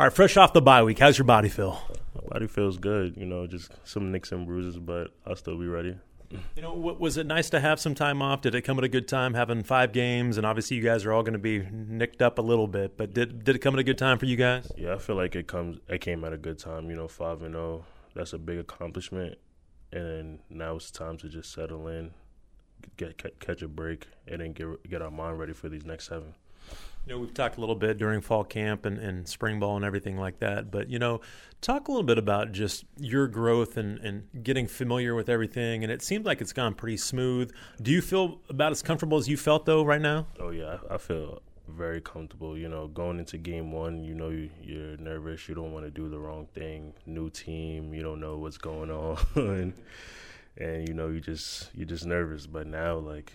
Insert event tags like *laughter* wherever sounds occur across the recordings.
All right, fresh off the bye week, how's your body feel? My body feels good. You know, just some nicks and bruises, but I'll still be ready. You know, was it nice to have some time off? Did it come at a good time having five games? And obviously, you guys are all going to be nicked up a little bit. But did did it come at a good time for you guys? Yeah, I feel like it comes. It came at a good time. You know, five and zero. That's a big accomplishment. And now it's time to just settle in, get catch a break, and then get get our mind ready for these next seven. You know, we've talked a little bit during fall camp and, and spring ball and everything like that, but you know, talk a little bit about just your growth and, and getting familiar with everything. And it seems like it's gone pretty smooth. Do you feel about as comfortable as you felt though right now? Oh yeah, I feel very comfortable. You know, going into game one, you know you're nervous. You don't want to do the wrong thing. New team, you don't know what's going *laughs* on, and, and you know you just you're just nervous. But now, like,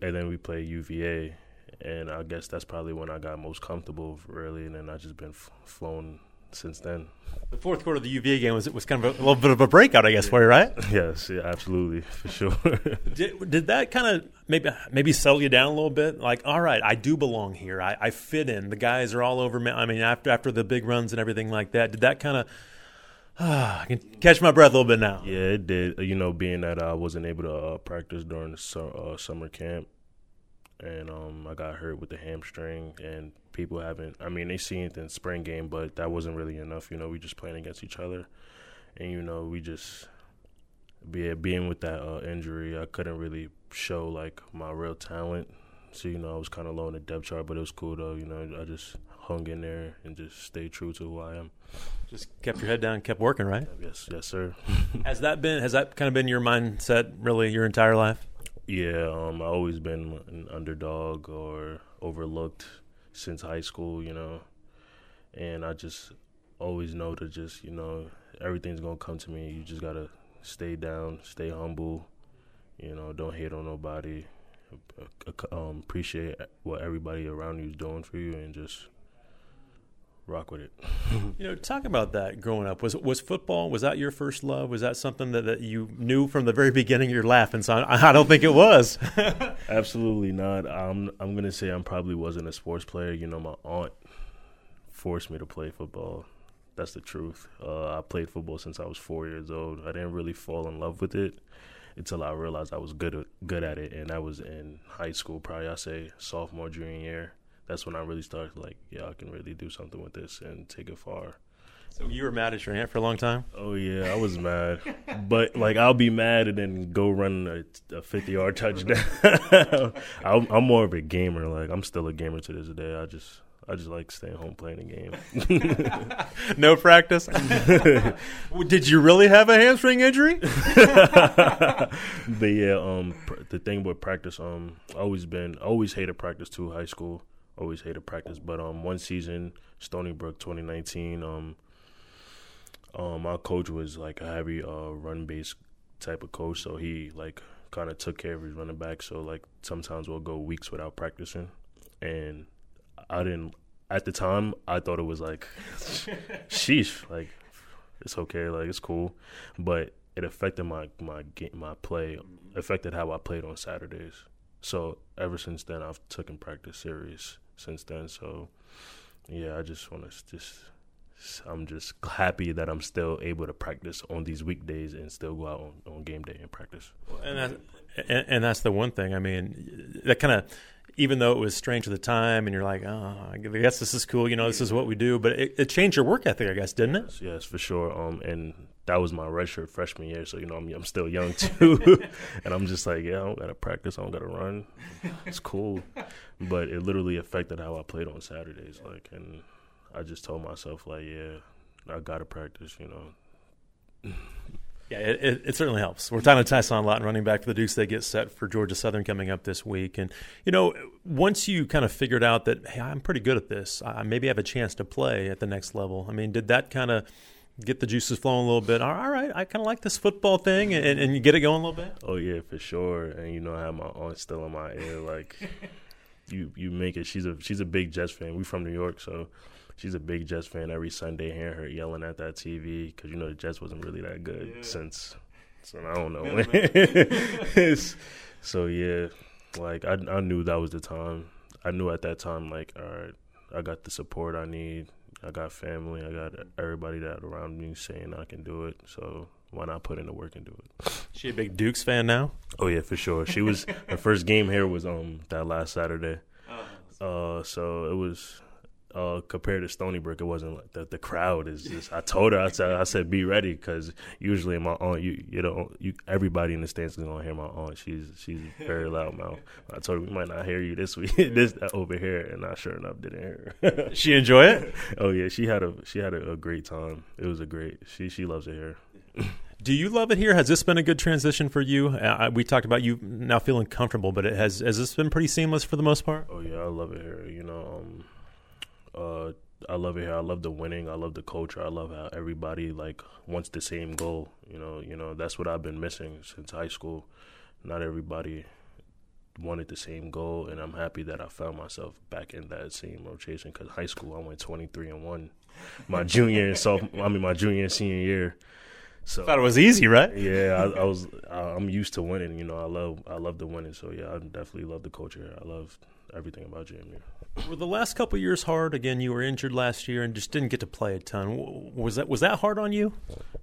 and then we play UVA and I guess that's probably when I got most comfortable, really, and then I just been f- flown since then. The fourth quarter of the UVA game was it was kind of a, a little bit of a breakout, I guess, for you, right? *laughs* Yes, yeah, absolutely, *laughs* for sure. *laughs* did, did that kind of maybe maybe settle you down a little bit? Like, all right, I do belong here. I, I fit in. The guys are all over me. I mean, after after the big runs and everything like that, did that kind of *sighs* I can catch my breath a little bit now. Yeah, it did. You know, being that I wasn't able to uh, practice during the su- uh, summer camp, and um, I got hurt with the hamstring. And people haven't. I mean, they seen it in spring game, but that wasn't really enough. You know, we just playing against each other, and you know, we just be being with that uh, injury, I couldn't really show like my real talent. So you know, I was kind of low in the depth chart, but it was cool though. You know, I just hung in there and just stayed true to who I am. Just kept your head down, kept working, right? Yes, yes, sir. *laughs* has that been? Has that kind of been your mindset really your entire life? Yeah, um, I always been an underdog or overlooked since high school, you know, and I just always know to just you know everything's gonna come to me. You just gotta stay down, stay humble, you know, don't hate on nobody. Um, appreciate what everybody around you is doing for you, and just rock with it. *laughs* you know, talk about that growing up. Was was football? Was that your first love? Was that something that, that you knew from the very beginning? You're laughing, so I, I don't think it was. *laughs* Absolutely not. I'm I'm gonna say I probably wasn't a sports player. You know, my aunt forced me to play football. That's the truth. Uh, I played football since I was four years old. I didn't really fall in love with it until I realized I was good at, good at it, and that was in high school. Probably I say sophomore, junior year that's when I really started like, yeah, I can really do something with this and take it far. So you were mad at your aunt for a long time? Oh yeah, I was mad, *laughs* but like I'll be mad and then go run a, a fifty yard touchdown. *laughs* I'm more of a gamer. Like I'm still a gamer to this day. I just I just like staying home playing a game. *laughs* no practice. Did you really have a hamstring injury? but yeah, um, pr- the thing with practice, um, always been always hated practice too. High school, always hated practice. But um, one season, Stony Brook, 2019, um, um, our coach was like a heavy uh, run based type of coach, so he like kind of took care of his running back. So like sometimes we'll go weeks without practicing, and I didn't at the time. I thought it was like, *laughs* sheesh, like it's okay, like it's cool, but it affected my my game, my play, affected how I played on Saturdays. So ever since then, I've taken practice serious since then. So yeah, I just want to just I'm just happy that I'm still able to practice on these weekdays and still go out on, on game day and practice. And and, and that's the one thing. I mean, that kind of even though it was strange at the time, and you're like, oh, I guess this is cool. You know, this is what we do. But it, it changed your work ethic, I guess, didn't it? Yes, yes, for sure. Um, and that was my redshirt freshman year, so you know I'm, I'm still young too, *laughs* and I'm just like, yeah, I don't gotta practice, I don't gotta run. It's cool, but it literally affected how I played on Saturdays. Like, and I just told myself like, yeah, I gotta practice. You know. Yeah, it, it, it, certainly helps. We're talking to Ty Son Lawton, running back for the Dukes. They get set for Georgia Southern coming up this week. And, you know, once you kind of figured out that, hey, I'm pretty good at this, I maybe have a chance to play at the next level. I mean, did that kind of get the juices flowing a little bit? All right, I kind of like this football thing, and, and you get it going a little bit? Oh, yeah, for sure. And, you know, I have my aunt still in my ear. Like, *laughs* you, you make it. She's a, she's a big Jets fan. We're from New York, so – she's a big Jets fan. Every Sunday, hearing her yelling at that TV because you know the Jets wasn't really that good yeah. since, so I don't know *laughs* so yeah, like I I knew that was the time. I knew at that time like all right, I got the support I need. I got family. I got everybody that around me saying I can do it. So why not put in the work and do it? She a big Dukes fan now? Oh yeah, for sure. She was her first game here was um that last Saturday. *laughs* Uh, so it was uh, compared to Stony Brook, it wasn't like the the crowd is just. I told her, I said, I said, be ready because usually my aunt, you you know, you everybody in the stands is gonna hear my aunt. She's she's very loud mouth. I told her we might not hear you this week, *laughs* this over here, and I sure enough didn't hear her. *laughs* she enjoy it? oh yeah, she had a she had a, a great time. It was a great. She she loves it here. Do you love it here? Has this been a good transition for you? Uh, we talked about you now feeling comfortable, but it has has this been pretty seamless for the most part? Oh yeah, I love it here. You know, um, uh, I love it here. I love the winning. I love the culture. I love how everybody like wants the same goal. You know, you know that's what I've been missing since high school. Not everybody wanted the same goal, and I'm happy that I found myself back in that same rotation. Because high school, I went 23 and one. My junior and so I mean my junior and senior year. So thought it was easy, right? Yeah, I, I *laughs* was. I, I'm used to winning. You know, I love. I love the winning. So yeah, I definitely love the culture. I love everything about JMU. Were the last couple years hard? Again, you were injured last year and just didn't get to play a ton. Was that was that hard on you?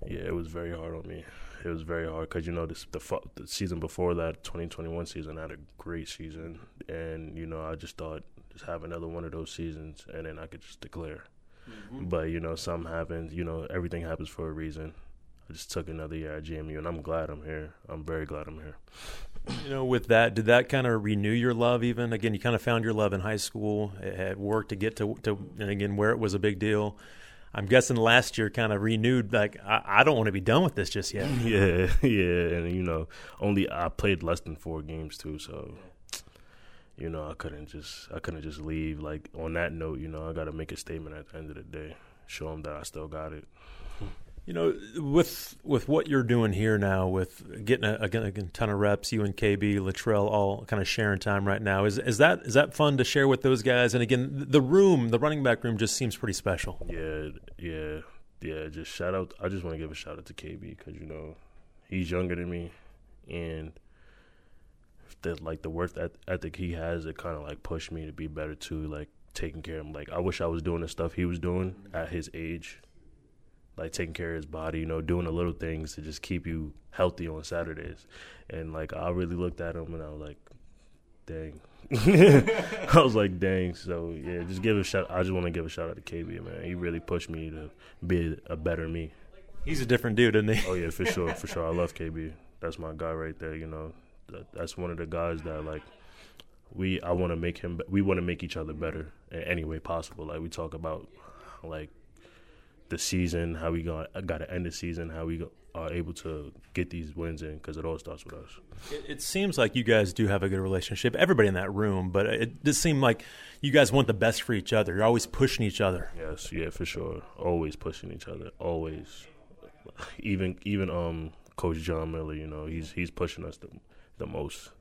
Yeah, it was very hard on me. It was very hard because you know this, the the season before that, 2021 season, I had a great season, and you know I just thought just have another one of those seasons, and then I could just declare. Mm-hmm. But you know, something happens. You know, everything happens for a reason. I just took another year at JMU, and I'm glad I'm here. I'm very glad I'm here. You know, with that, did that kind of renew your love? Even again, you kind of found your love in high school. It had worked to get to, to and again, where it was a big deal. I'm guessing last year kind of renewed. Like, I, I don't want to be done with this just yet. *laughs* Yeah, yeah, and you know, only I played less than four games too, so you know, I couldn't just I couldn't just leave. Like on that note, you know, I got to make a statement at the end of the day, show them that I still got it. Hmm. You know, with with what you're doing here now, with getting a, a, a, ton of reps, you and KB Latrele all kind of sharing time right now. Is is that is that fun to share with those guys? And again, the room, the running back room, just seems pretty special. Yeah, yeah, yeah. Just shout out. I just want to give a shout out to KB because you know he's younger than me, and that like the work ethic he has, it kind of like pushed me to be better too. Like taking care of him. Like I wish I was doing the stuff he was doing at his age like taking care of his body, you know, doing the little things to just keep you healthy on Saturdays. And like I really looked at him and I was like, dang. *laughs* I was like, dang. So yeah, just give a shout. I just want to give a shout out to KB, man. He really pushed me to be a better me. He's a different dude, isn't he? Oh yeah, for sure, *laughs* for sure. I love KB. That's my guy right there. You know, that, that's one of the guys that like we. I want to make him. We want to make each other better in any way possible. Like we talk about, like the season, how we got got to end the season, how we are able to get these wins in, because it all starts with us. It, it, seems like you guys do have a good relationship, everybody in that room, but it does seem like you guys want the best for each other. You're always pushing each other. Yes, yeah, for sure. Always pushing each other. Always. Even even um Coach John Miller, you know, he's he's pushing us the the most,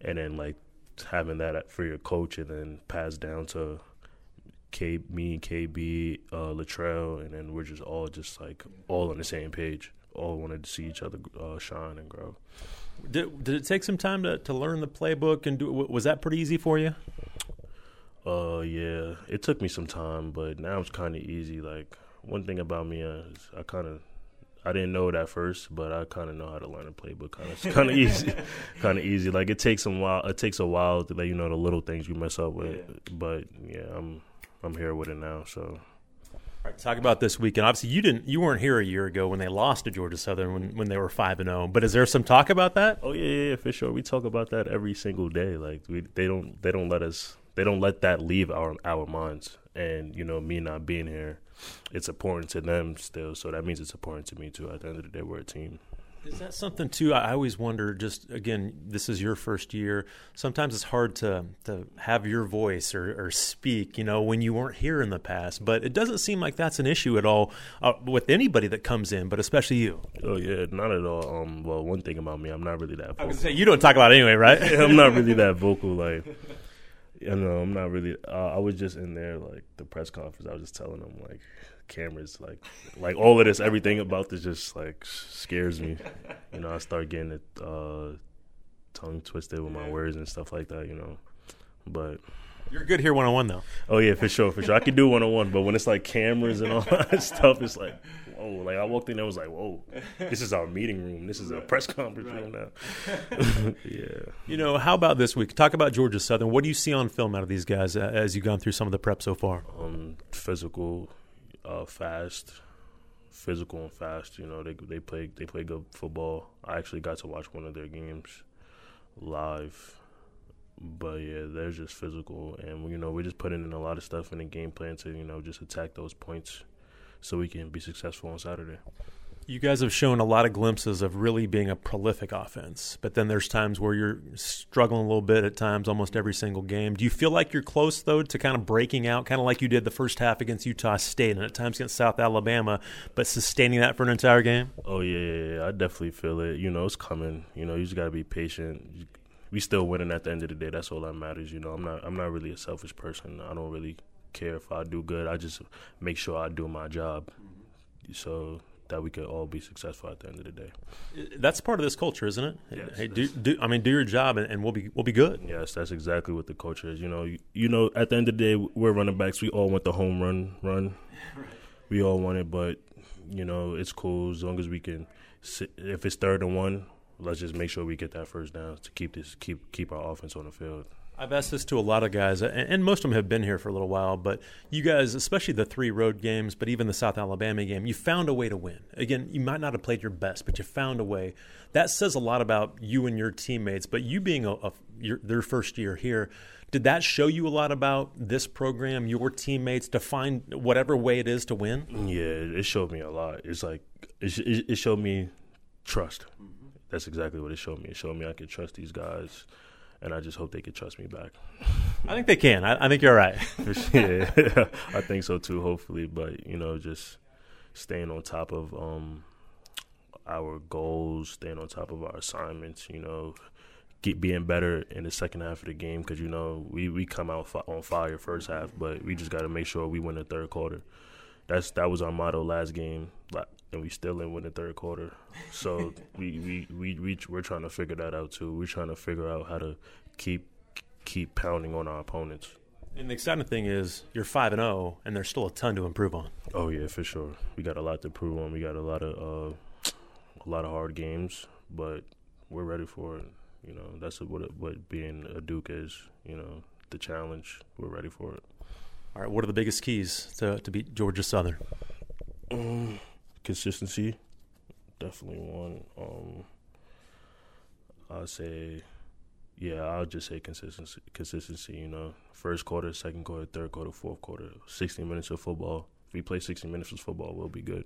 and then like having that for your coach, and then pass down to K, me, and KB, uh, Latrele, and then we're just all just like all on the same page. All wanted to see each other uh, shine and grow. Did, did it take some time to, to learn the playbook and do? Was that pretty easy for you? Uh, yeah, it took me some time, but now it's kind of easy. Like one thing about me is I kind of I didn't know it at first, but I kind of know how to learn a playbook. Kind of, kind of *laughs* easy, kind of easy. Like it takes a while. It takes a while to let you know the little things you mess up with. Yeah. But yeah, I'm I'm here with it now. So. All right, talk about this weekend. Obviously, you didn't, you weren't here a year ago when they lost to Georgia Southern when, when they were five and zero. Oh. But is there some talk about that? Oh yeah, yeah, for sure. We talk about that every single day. Like we, they don't, they don't let us, they don't let that leave our our minds. And you know, me not being here, it's important to them still. So that means it's important to me too. At the end of the day, we're a team. Is that something too? I always wonder. Just again, this is your first year. Sometimes it's hard to to have your voice or, or speak. You know, when you weren't here in the past. But it doesn't seem like that's an issue at all uh, with anybody that comes in, but especially you. Oh yeah, not at all. Um, well, one thing about me, I'm not really that. Vocal. I was say you don't talk about it anyway, right? *laughs* I'm not really that *laughs* vocal. Like, you know, I'm not really. Uh, I was just in there like the press conference. I was just telling them like cameras. Like like all of this, everything about this just like scares me. You know, I start getting it uh, tongue twisted with my words and stuff like that. You know, but You're good here one on one though. Oh yeah, for sure, for sure. I can do one on one, but when it's like cameras and all *laughs* that stuff, it's like whoa. Like I walked in, there was like whoa. This is our meeting room. This is a press conference room now. *laughs* yeah. You know, how about this week? Talk about Georgia Southern. What do you see on film out of these guys uh, as you've gone through some of the prep so far? Um, physical, uh, fast, physical and fast. You know, they they play they play good football. I actually got to watch one of their games live but yeah, they're just physical, and you know we're just putting in a lot of stuff in the game plan to you know just attack those points, so we can be successful on Saturday. You guys have shown a lot of glimpses of really being a prolific offense, but then there's times where you're struggling a little bit at times, almost every single game. Do you feel like you're close though to kind of breaking out, kind of like you did the first half against Utah State and at times against South Alabama, but sustaining that for an entire game? Oh yeah, yeah, yeah. I definitely feel it. You know, it's coming. You know, you just got to be patient we still winning at the end of the day. That's all that matters. You know, I'm not I'm not really a selfish person. I don't really care if I do good. I just make sure I do my job, so that we could all be successful at the end of the day. That's part of this culture, isn't it? Yes, hey, do, do, I mean do your job and, and, we'll be we'll be good. Yes, that's exactly what the culture is. You know, you, you know, at the end of the day, we're running backs. We all want the home run run. *laughs* Right. We all want it, but you know, it's cool as long as we can. Sit, if it's third and one, let's just make sure we get that first down to keep this keep keep our offense on the field. I've asked this to a lot of guys, and most of them have been here for a little while. But you guys, especially the three road games, but even the South Alabama game, you found a way to win. Again, you might not have played your best, but you found a way. That says a lot about you and your teammates. But you being a, a your, their first year here, did that show you a lot about this program, your teammates, to find whatever way it is to win? Yeah, it showed me a lot. It's like it, it showed me trust. Mm-hmm that's exactly what it showed me. It showed me I could trust these guys, and I just hope they could trust me back. *laughs* I think they can. I, I think you're right. *laughs* yeah, *laughs* I think so too. Hopefully, but you know, just staying on top of um, our goals, staying on top of our assignments. You know, get being better in the second half of the game because you know we we come out on fire first half, but we just got to make sure we win the third quarter. That's that was our motto last game and we still didn't win the third quarter. So *laughs* we, we, we, we, we're trying to figure that out too. We're trying to figure out how to keep keep pounding on our opponents. And the exciting thing is you're five and zero, oh, and there's still a ton to improve on. Oh yeah, for sure. We got a lot to improve on. We got a lot of uh, a lot of hard games, but we're ready for it. You know, that's what what being a Duke is. You know, the challenge. We're ready for it. All right. What are the biggest keys to to beat Georgia Southern? Um, consistency, definitely one. Um, I'll say, yeah, I'll just say consistency. Consistency, you know, first quarter, second quarter, third quarter, fourth quarter, sixty minutes of football. If we play sixty minutes of football, we'll be good.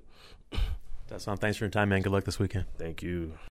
That's on. Thanks for your time, man. Good luck this weekend. Thank you.